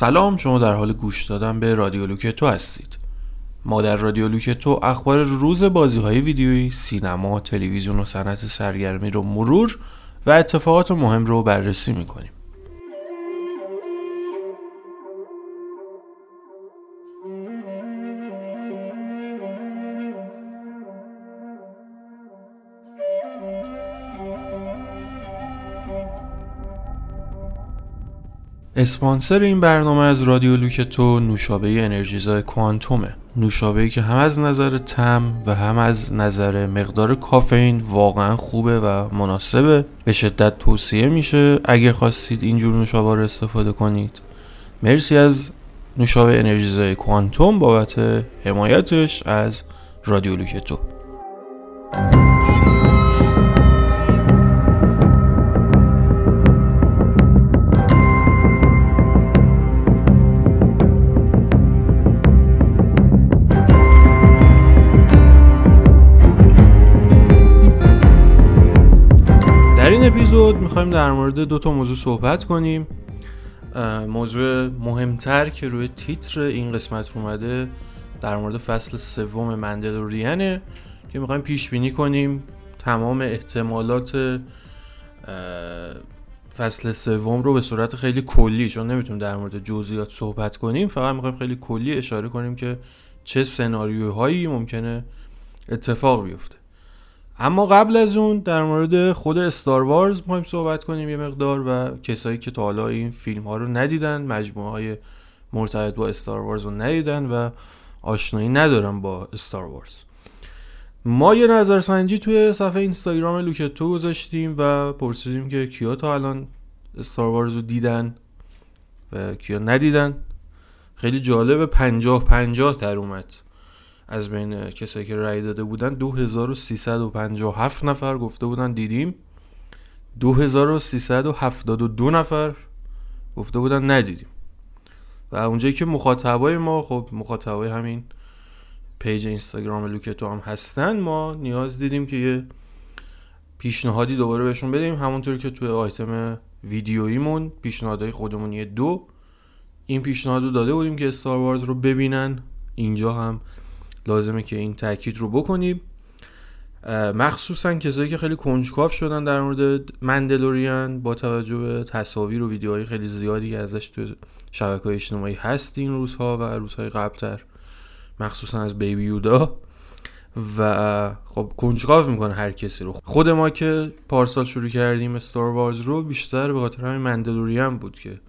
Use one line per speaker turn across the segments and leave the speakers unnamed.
سلام شما در حال گوش دادن به رادیو لوکتو هستید. ما در رادیو لوکتو اخبار روز بازی های ویدیویی، سینما، تلویزیون و صنعت سرگرمی رو مرور و اتفاقات مهم رو بررسی می‌کنیم. اسپانسر این برنامه از رادیو لوکتو نوشابه انرژیزای کوانتومه. نوشابه که هم از نظر تم و هم از نظر مقدار کافئین واقعا خوبه و مناسبه. به شدت توصیه میشه اگه خواستید اینجور نوشابه رو استفاده کنید. مرسی از نوشابه انرژیزای کوانتوم بابت حمایتش از رادیو لوکتو. می‌خوایم در مورد دو تا موضوع صحبت کنیم. موضوع مهمتر که روی تیتر این قسمت اومده در مورد فصل سوم مندلوریانه که می‌خوایم پیش بینی کنیم تمام احتمالات فصل سوم رو به صورت خیلی کلی چون نمی‌تونیم در مورد جزئیات صحبت کنیم فقط می‌خوایم خیلی کلی اشاره کنیم که چه سناریوهایی ممکنه اتفاق بیفته. اما قبل از اون در مورد خود استار وارز می‌خوایم صحبت کنیم یه مقدار و کسایی که تا حالا این فیلم ها رو ندیدن مجموعه های مرتبط با استار وارز رو ندیدن و آشنایی ندارن با استار وارز ما یه نظرسنجی توی صفحه اینستاگرام لوکتو گذاشتیم و پرسیدیم که کیا تا الان استار وارز رو دیدن و کیا ندیدن. خیلی جالب پنجاه پنجاه تر اومد. از بین کسایی که رأی داده بودن 2357 نفر گفته بودن دیدیم. 2372 نفر گفته بودن ندیدیم. و اونجایی که مخاطبای ما خب مخاطبای همین پیج اینستاگرام لوکتو هم هستن ما نیاز دیدیم که یه پیشنهادی دوباره بهشون بدیم. همونطور که توی آیتم ویدیوییمون پیشنهادهای خودمون یه دو این پیشنهاد رو داده بودیم که استار وارز رو ببینن. اینجا هم لازمه که این تاکید رو بکنیم. مخصوصا کسایی که خیلی کنجکاو شدن در مورد مندلوریان با توجه به تصاویر و ویدیوهای خیلی زیادی ازش تو شبکه های اجتماعی هست این روزها و روزهای قبلتر مخصوصا از بیبی یودا. و خب کنجکاو می‌کنه هر کسی رو. خود ما که پارسال شروع کردیم استار وارز رو بیشتر به خاطر همین مندلوریان بود که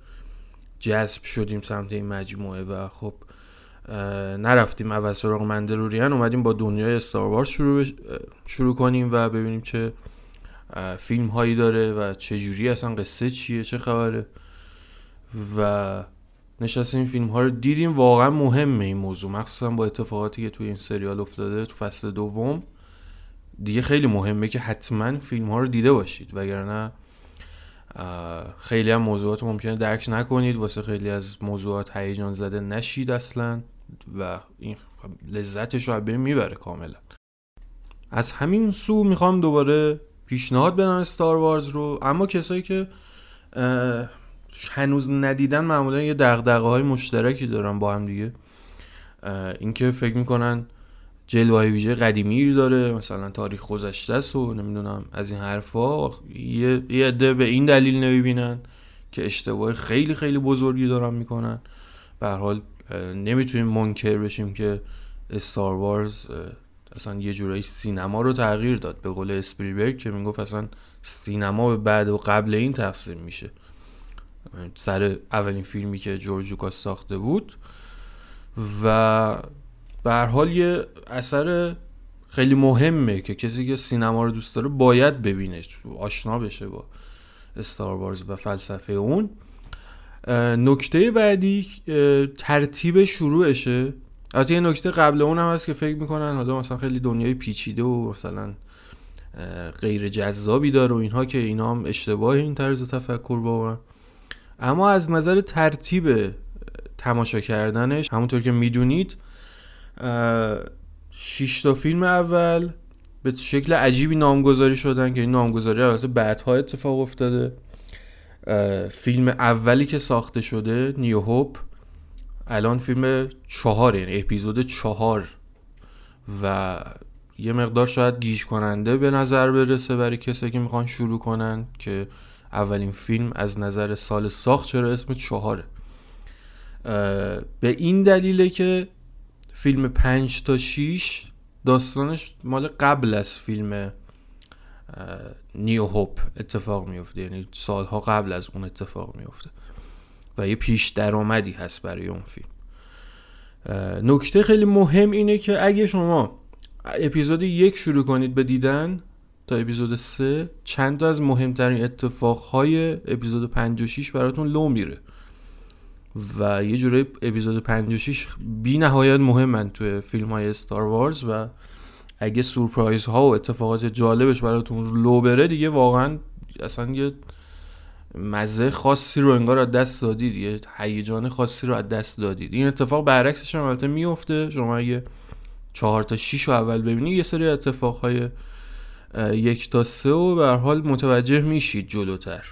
جذب شدیم سمت این مجموعه و خب نرفتیم اول سراغ مندلوریان اومدیم با دنیای استار شروع, شروع کنیم و ببینیم چه فیلم هایی داره و چه جوری اصلا قصه چیه چه خبره. و نشستیم فیلم ها رو دیدیم. واقعا مهمه این موضوع. مخصوصا با اتفاقاتی که توی این سریال افتاده تو فصل دوم. دیگه خیلی مهمه که حتما فیلم ها رو دیده باشید. وگرنه خیلی هم موضوعات ممکنه درک نکنید. واسه خیلی از موضوعات هیجان زده نشید اصلا. و این لذتش رو می‌بره کاملا. از همین سو می‌خوام دوباره پیشنهاد بدم استار وارز رو اما کسایی که هنوز ندیدن معمولا یه دقدقه های مشترکی دارن با هم دیگه. اینکه فکر می‌کنن جلوه ویژه قدیمی داره مثلا تاریخ گذشته است و نمی‌دونم از این حرفا یه عده به این دلیل نمی‌بینن که اشتباه خیلی خیلی بزرگی دارن می‌کنن. به حال نمی‌تونیم منکر بشیم که استار وارز اصلا یه جورایی سینما رو تغییر داد. به قول اسپریبرگ که می‌گفت اصلا سینما به بعد و قبل این تقسیم میشه. سر اولین فیلمی که جورج لوکاس ساخته بود. و به هر حال یه اثر خیلی مهمه که کسی که سینما رو دوست داره باید ببینه آشنا بشه با استار وارز و فلسفه اون. نکته بعدی ترتیب شروعشه. از یه نکته قبل اون هم هست که فکر می‌کنن حالا مثلا خیلی دنیای پیچیده و مثلا غیر جذابی داره و اینها که اینا هم اشتباه این طرز تفکر واقعا. اما از نظر ترتیب تماشا کردنش همونطور که می‌دونید شش تا فیلم اول به شکل عجیبی نامگذاری شدن که این نامگذاری البته بعدها اتفاق افتاده. فیلم اولی که ساخته شده نیو هوپ الان فیلم چهار یعنی اپیزود چهار و یه مقدار شاید گیج کننده به نظر برسه برای کسی که می‌خوان شروع کنن که اولین فیلم از نظر سال ساخت چرا اسم چهاره. به این دلیله که فیلم پنج تا شیش داستانش مال قبل از فیلم نیو هوپ اتفاق میفته یعنی سالها قبل از اون اتفاق میفته و یه پیش درآمدی هست برای اون فیلم. نکته خیلی مهم اینه که اگه شما اپیزود یک شروع کنید به دیدن تا اپیزود سه چند تا از مهمترین اتفاقهای اپیزود 5 و 6 براتون لو میره. و یه جوری اپیزود 5 و 6 بی نهایت مهمن توی فیلم های ستار وارز و اگه سورپرایز ها و اتفاقات جالبش براتون لو بره دیگه واقعا اصلا یه مزه خاصی رو انگار از دست دادید یه هیجان خاصی رو از دست دادید. این اتفاق برعکسش هم البته میفته. شما اگه چهار تا شیش رو اول ببینید یه سری اتفاقهای یک تا سه و به حال متوجه میشید جلوتر.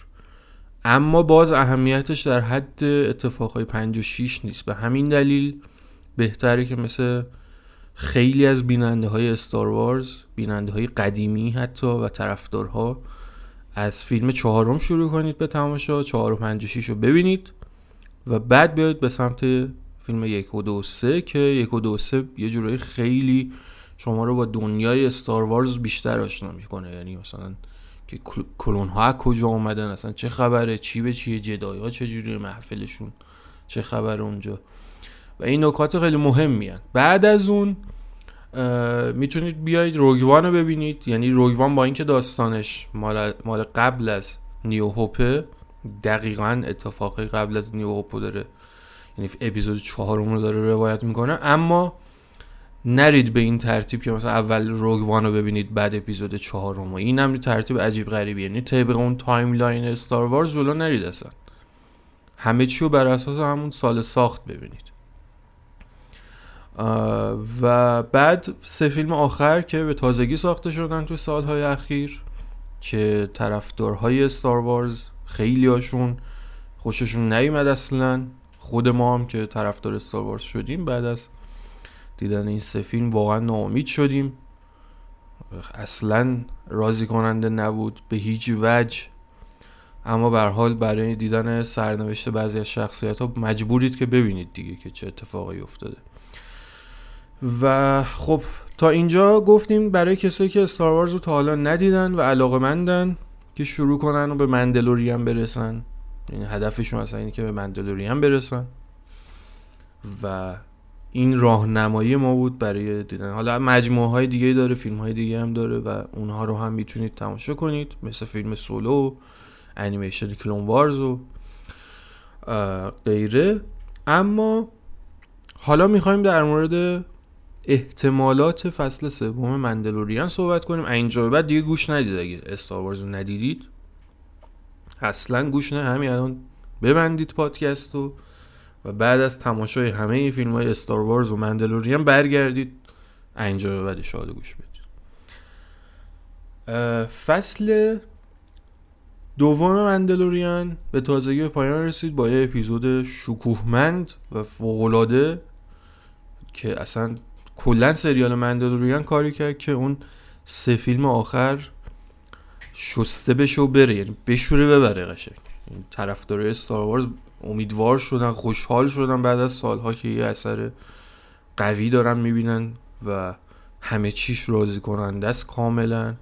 اما باز اهمیتش در حد اتفاقهای پنج و شیش نیست. به همین دلیل بهتره که مثل خیلی از بیننده های استار وارز بیننده های قدیمی حتی و طرفدارها از فیلم چهارم شروع کنید به تماشا چهار و پنج رو ببینید و بعد بیاید به سمت فیلم یک و دو سه که یک و دو سه یه جورایی خیلی شما رو با دنیای استار وارز بیشتر آشنا می‌کنه. یعنی مثلا که کلون ها کجا اومدن اصلا چه خبره چی به چیه Jedi ها چجوری محفلشون چه خبره اونجا. و این نکات خیلی مهمی هن. بعد از اون می‌تونید بیایید روگوان رو ببینید. یعنی Rogue One با اینکه داستانش مال, مال قبل از New Hope ه دقیقا اتفاقی قبل از New Hope و داره. یعنی اپیزود چهارم رو داره روایت می‌کنه. اما نرید به این ترتیب که مثلا اول Rogue One رو ببینید بعد اپیزود چهارم. این هم ترتیب عجیب غریبی یعنی طبق اون timeline Star Wars جلو نرید اصلا. همه چی رو بر اساس همون سال ساخت ببینید. و بعد سه فیلم آخر که به تازگی ساخته شدن تو سالهای اخیر که طرفدارهای استار وارز خیلی هاشون خوششون نیومد اصلا. خود ما هم که طرفدار استار وارز شدیم بعد از دیدن این سه فیلم واقعا ناامید شدیم. اصلا راضی کننده نبود به هیچ وجه. اما به حال برای دیدن سرنوشت بعضی از شخصیت ها مجبورید که ببینید دیگه که چه اتفاقی افتاده. و خب تا اینجا گفتیم برای کسایی که استار وارز رو تا حالا ندیدن و علاقه مندن که شروع کنن و به مندلوریان برسن. یعنی هدفشون اصلا اینه که به مندلوریان برسن. و این راهنمایی ما بود برای دیدن. حالا مجموعه های دیگه داره فیلم های دیگه هم داره و اونها رو هم می‌تونید تماشا کنید. مثل فیلم سولو انیمیشن کلون وارز و غیره. اما حالا می‌خوایم در مورد احتمالات فصل سوم مندلوریان صحبت کنیم. اینجا به بعد دیگه گوش ندید اگه استار رو ندیدید. اصلا گوش نه. همین الان ببندید پادکست و و بعد از تماشای همه فیلم های استار وارز و مندلوریان برگردید. اینجا به بعد گوش بدید. فصل دوم مندلوریان به تازگی به پایان رسید با یه اپیزود شکوهمند و فوقالعاده که اصلا کلا سریال مندلوریان کاری کرد که اون سه فیلم آخر شسته بشه و بره یعنی بشوره ببره قشنگ طرفدارای استار وارز امیدوار شدن خوشحال شدن بعد از سالها که یه اثر قوی دارن می‌بینن و همه چیش راضی کننده است کاملا.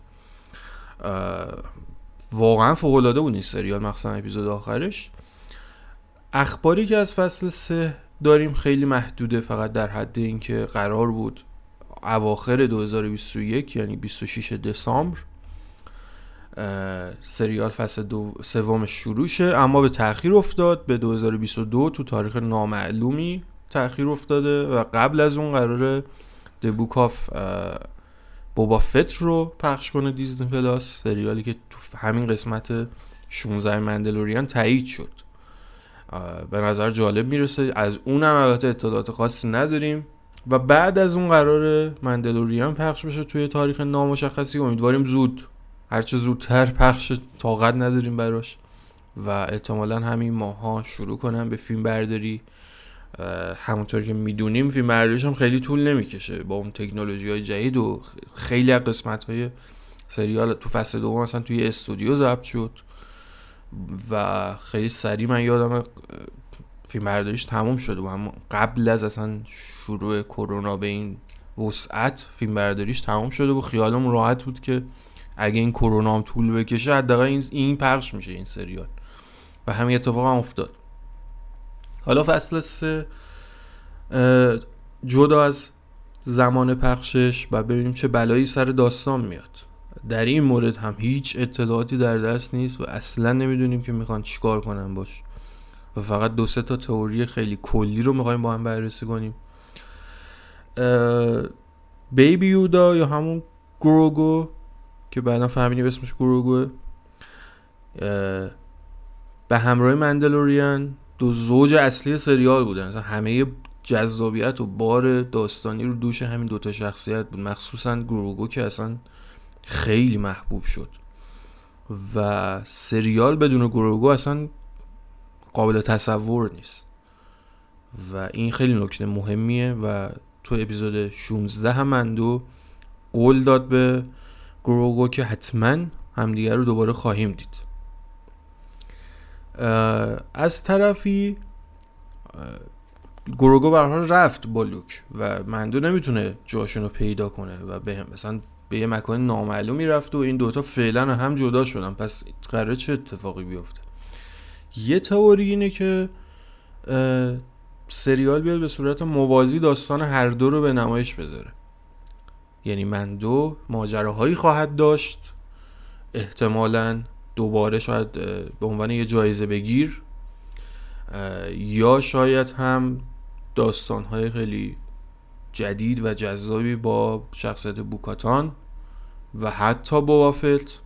واقعا فوق العاده بود این سریال مخصوصا اپیزود آخرش. اخباری که از فصل سه داریم خیلی محدوده فقط در حد اینکه قرار بود اواخر 2021 یعنی 26 دسامبر سریال فصل دو سومش شروع شه اما به تاخیر افتاد. به 2022 تو تاریخ نامعلومی تاخیر افتاده و قبل از اون قراره The Book of Boba Fett رو پخش کنه Disney Plus. سریالی که تو همین قسمت 16 Mandalorian تایید شد. به نظر جالب می‌رسه. از اونم البته اطلاعات خاصی نداریم. و بعد از اون قرار Mandalorian پخش بشه توی تاریخ نامشخصی. امیدواریم زود هرچه زودتر پخش طاقت نداریم براش. و احتمالا همین ماها شروع کنم به فیلم برداری. همونطور که می‌دونیم فیلم برداریش هم خیلی طول نمی‌کشه. با اون تکنولوژی های جدید و خیلی از قسمت های سریال تو فصل دوم مثلا توی استودیو ضبط شد. و خیلی سریع من یادم فیلم برداریش تموم شده و قبل از اصلا شروع کرونا به این وسعت فیلم برداریش تموم شده و خیالم راحت بود که اگه این کرونا هم طول بکشه حداقل این این پخش میشه این سریال. و همین اتفاق هم افتاد. حالا فصل سه جدا از زمان پخشش و ببینیم چه بلایی سر داستان میاد. در این مورد هم هیچ اطلاعاتی در دست نیست و اصلا نمی‌دونیم که می‌خوان چیکار کنن باش. و فقط دو سه تا تئوری خیلی کلی رو می‌خوایم با هم بررسی کنیم. بیبی یودا یا همون گروگو که بعدا فهمیدیم اسمش گروگوه به همراه مندلوریان دو زوج اصلی سریال بودن. مثلا همه جذابیت و بار داستانی رو دوش همین دوتا شخصیت بود. مخصوصا گروگو که اصلا خیلی محبوب شد. و سریال بدون گروگو اصلا قابل تصور نیست. و این خیلی نکته مهمیه و تو اپیزود 16 هم مندو قول داد به گروگو که حتما همدیگر رو دوباره خواهیم دید. از طرفی گروگو حال رفت با لوک و مندو نمی‌تونه جاشون رو پیدا کنه و به مثلا به یه مکان نامعلومی رفت و این دوتا فعلا هم جدا شدن. پس قراره چه اتفاقی بیفته؟ یه تئوری اینه که سریال بیاد به صورت موازی داستان هر دو رو به نمایش بذاره. یعنی مندو ماجراهایی خواهد داشت. احتمالا دوباره شاید به عنوان یه جایزه بگیر. یا شاید هم داستانهای خیلی جدید و جذابی با شخصیت بوکاتان و حتی بوافت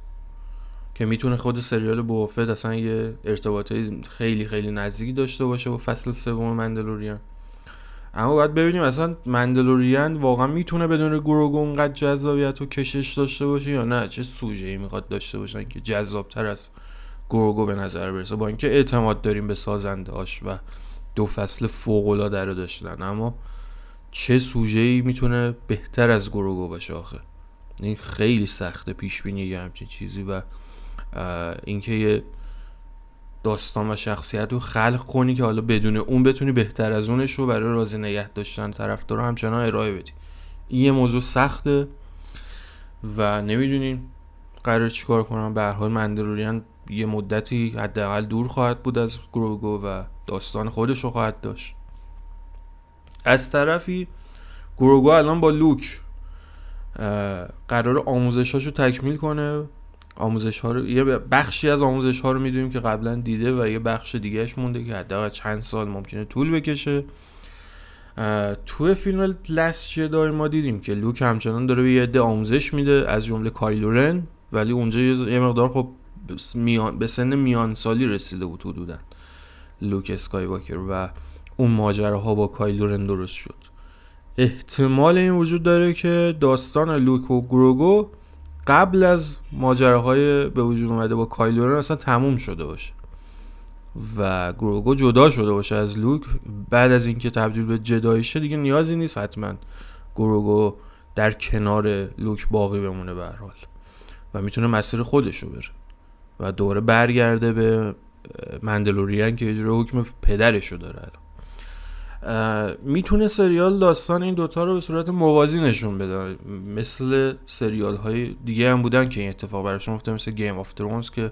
که می‌تونه خود سریال بوافت اصلا یه ارتباطی خیلی خیلی نزدیکی داشته باشه با فصل سوم مندلوریان. اما باید ببینیم اصلا مندلوریان واقعا می‌تونه بدون گروگو اونقدر جذابیت و کشش داشته باشه یا نه؟ چه سوژه ای می‌خواد داشته باشن که جذابتر از گروگو به نظر برسه؟ با اینکه اعتماد داریم به سازنده و دو فصل فوق العاده رو داشتن. اما چه سوژه ای می‌تونه بهتر از گروگو باشه آخه؟ این خیلی سخته پیش بینی یه همچین چیزی و اینکه یه داستان و شخصیت رو خلق کنی که حالا بدون اون بتونی بهتر از اونش رو برای راضی نگه داشتن طرفدار همچنان ارائه بدی. این یه موضوع سخته و نمی‌دونین قرار چیکار کنم. به هر حال مندروریان یه مدتی حداقل دور خواهد بود از گروگو و داستان خودش رو خواهد داشت. از طرفی گروگو الان با لوک قرار آموزشاشو رو تکمیل کنه. آموزش ها رو یه بخشی از آموزش ها رو می‌دونیم که قبلا دیده و یه بخش دیگهش مونده که حداقل چند سال ممکنه طول بکشه. تو فیلم لست جدای ما دیدیم که لوک همچنان داره به یه عده آموزش میده از جمله کایلورن ولی اونجا یه مقدار خب به سن میان سالی رسیده بود حدودا لوک اسکای واکر و اون ماجراها با Kylo Ren درست شد. احتمال این وجود داره که داستان لوک و گروگو قبل از ماجراهای به وجود اومده با Kylo Ren اصلا تموم شده باشه و گروگو جدا شده باشه از لوک. بعد از اینکه تبدیل به Jedi شه دیگه نیازی نیست حتما گروگو در کنار لوک باقی بمونه به حال و می‌تونه مسیر خودش رو بره و دوره برگرده به مندلوریان که اجرا حکم پدرش رو داره الان. می‌تونه سریال داستان این دوتا رو به صورت موازی نشون بده. مثل سریال های دیگه هم بودن که این اتفاق براشون افتاده مثل گیم آف ترونز که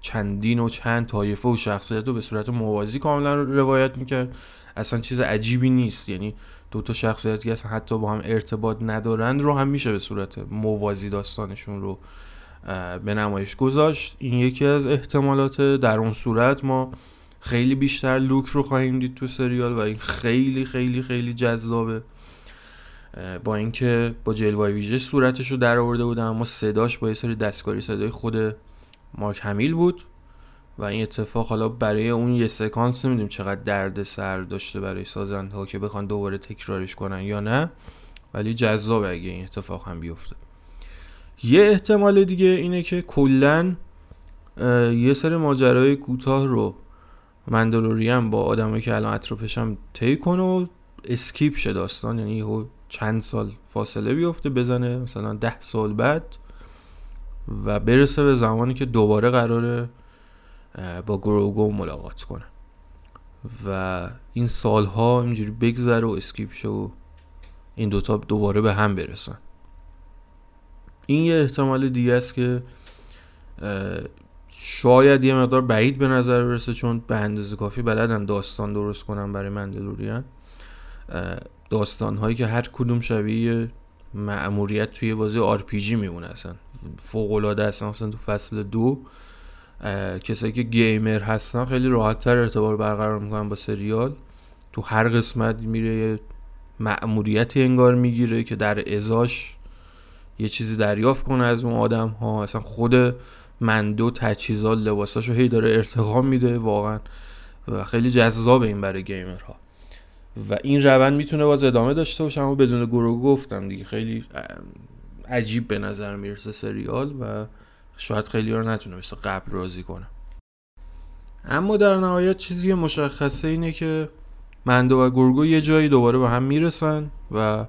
چندین و چند طایفه و شخصیت رو به صورت موازی کاملا روایت می‌کرد. اصلا چیز عجیبی نیست. یعنی دو تا شخصیت که اصلا حتی با هم ارتباط ندارند رو هم میشه به صورت موازی داستانشون رو به نمایش گذاشت. این یکی از احتمالات در اون صورت ما خیلی بیشتر لوک رو خواهیم دید تو سریال و این خیلی خیلی خیلی جذابه. با اینکه با جلوه ویژه صورتش رو در آورده بودن اما صداش با یه سری دستکاری صدای خود مارک همیل بود و این اتفاق حالا برای اون یه سکانس نمی‌دونیم چقدر درد سر داشته برای سازنده ها که بخوان دوباره تکرارش کنن یا نه ولی جذابه اگه این اتفاق هم بیفته. یه احتمال دیگه اینه که کلا یه سری ماجرای کوتاه رو مندلوریم با آدمایی که الان اطرافشم طی کنه و اسکیپ شه داستان. یعنی چند سال فاصله بیفته بزنه مثلا ده سال بعد و برسه به زمانی که دوباره قراره با گروگو ملاقات کنه. و این سالها اینجوری بگذره و skip شه و این دوتا دوباره به هم برسن. این یه احتمال دیگه است که شاید یه مقدار بعید به نظر برسه چون به اندازه کافی بلدن داستان درست کنن برای Mandalorian. داستان هایی که هر کدوم شبیه مأموریت توی بازی RPG میمونه اصلا. فوق العاده اصلا تو فصل دو کسایی که گیمر هستن خیلی راحت تر ارتباط برقرار می‌کنن با سریال. تو هر قسمت میره یه مأموریتی انگار می‌گیره که در ازاش یه چیزی دریافت کنه از اون آدم ها اصلا خود مندو تجهیزات لباساشو هی داره ارتقا میده واقعا. و خیلی جذاب این برای گیمرها. و این روند می‌تونه باز ادامه داشته باشه اما بدون گروه گفتم دیگه. خیلی عجیب به نظر می‌رسه سریال و شاید خیلی رو نتونه مثل قبل راضی کنه. اما در نهایت چیزی مشخصه اینه که مندو و گرگو یه جایی دوباره به هم می‌رسن و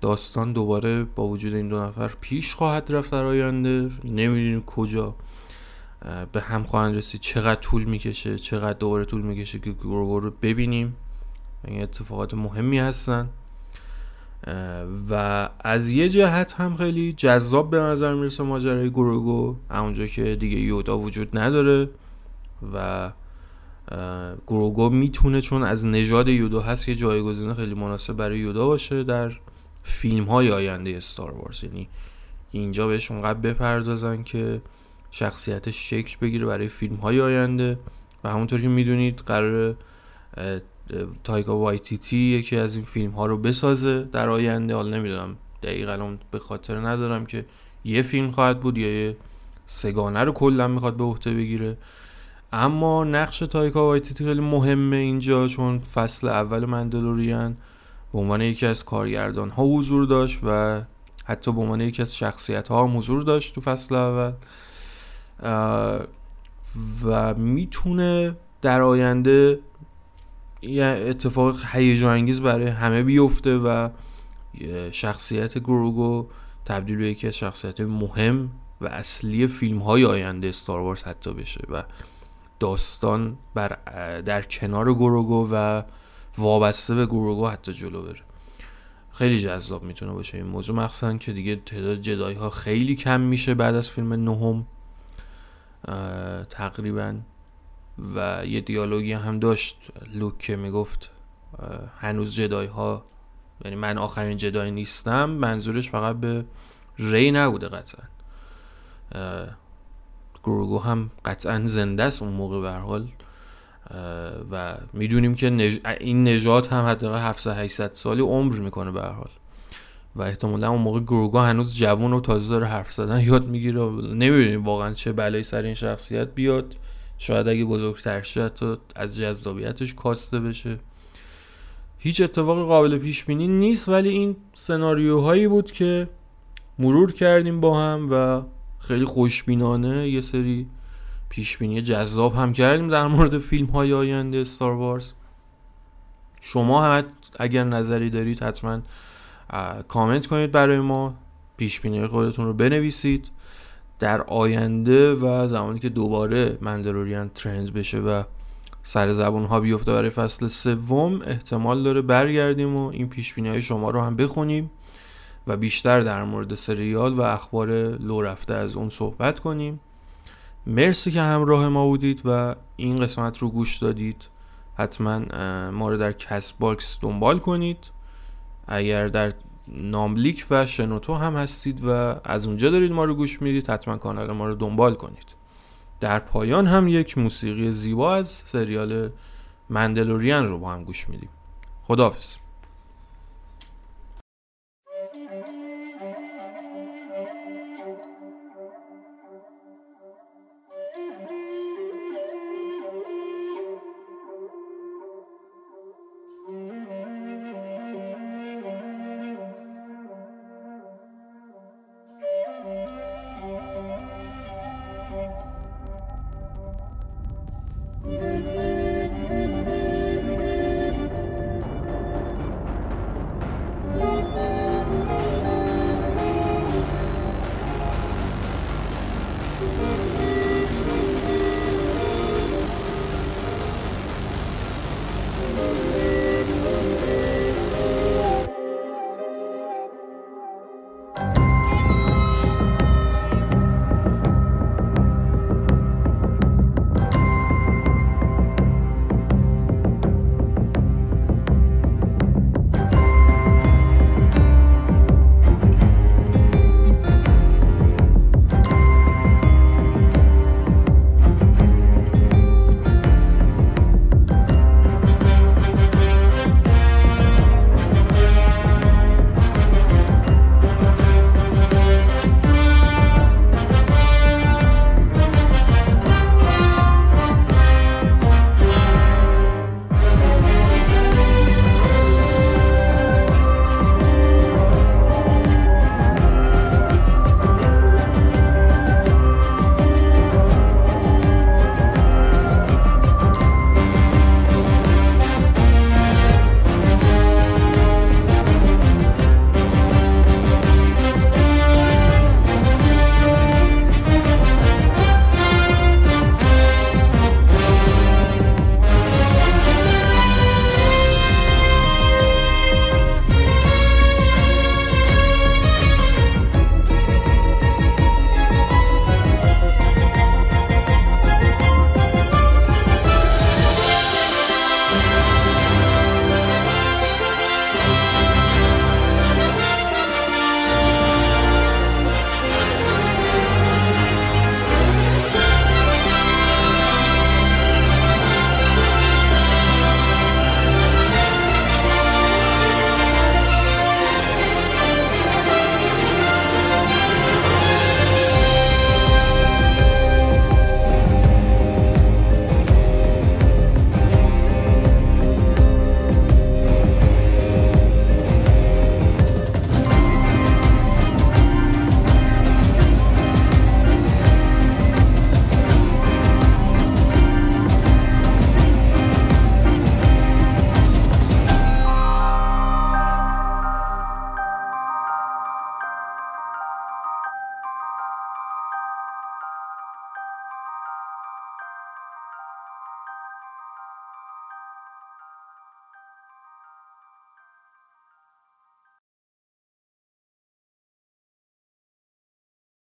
داستان دوباره با وجود این دو نفر پیش خواهد رفت در آینده. نمی‌دونیم کجا. به هم خواهند رسید. چقدر طول می‌کشه چقدر دوباره طول می‌کشه که گرگو رو ببینیم. این اتفاقات مهمی هستن. و از یه جهت هم خیلی جذاب به نظر می‌رسه ماجرای گروگو. اونجا که دیگه یودا وجود نداره و گروگو می‌تونه چون از نژاد یودا هست یه جایگزین خیلی مناسب برای یودا باشه در فیلم های آینده استار وارز. یعنی اینجا بهش اونقدر بپردازن که شخصیتش شکل بگیره برای فیلم های آینده. و همونطور که می‌دونید قرار تایکا وایتیتی یکی از این فیلم ها رو بسازه در آینده. حالا نمی‌دونم دقیقا به خاطر ندارم که یه فیلم خواهد بود یا یه سگانه رو کلا می‌خواد به عهده بگیره. اما نقش تایکا وایتیتی خیلی مهمه اینجا چون فصل اول Mandalorian. به عنوان یکی از کارگردان ها حضور داشت و حتی به عنوان یکی از شخصیت ها حضور داشت تو فصل اول. و می‌تونه در آینده یه اتفاق هیجان انگیز برای همه بیفته و شخصیت گروگو تبدیل به یکی از شخصیت مهم و اصلی فیلم های آینده ستار وارز حتی بشه و داستان بر در کنار گروگو و وابسته به گروگو حتی جلو بره. خیلی جذاب می‌تونه باشه این موضوع. مخصوصا که دیگه تعداد جدای ها خیلی کم میشه بعد از فیلم نهم تقریبا. و یه دیالوگی هم داشت. لوک که می‌گفت هنوز جدای ها یعنی من آخرین جدای نیستم منظورش فقط به ری نبوده قطعا. گروگو هم قطعا زنده است اون موقع به حال. و می‌دونیم که این نژاد هم حداقل 700 800 سالی عمر می‌کنه به حال. و احتمالا اون موقع گروگا هنوز جوون و تازه داره حرف زدن یاد می‌گیره نمی‌دونیم واقعا چه بلایی سر این شخصیت بیاد. شاید اگه بزرگتر شد از جذابیتش کاسته بشه. هیچ اتفاق قابل پیش بینی نیست ولی این سناریوهایی بود که مرور کردیم با هم و خیلی خوشبینانه یه سری پیش بینی جذاب هم کردیم در مورد فیلم های آینده ستار وارز. شما هم اگر نظری دارید حتما کامنت کنید برای ما. پیش بینی خودتون رو بنویسید. در آینده و زمانی که دوباره Mandalorian trend بشه و سر زبون ها بیفته برای فصل سوم احتمال داره برگردیم و این پیش های شما رو هم بخونیم و بیشتر در مورد سریال و اخبار لو رفته از اون صحبت کنیم. مرسی که همراه ما بودید و این قسمت رو گوش دادید. حتما ما رو در Castbox دنبال کنید. اگر در ناملیک و شنوتو هم هستید و از اونجا دارید ما رو گوش می‌دید حتما کانال ما رو دنبال کنید. در پایان هم یک موسیقی زیبا از سریال مندلوریان رو با هم گوش میدیم. خداحافظ.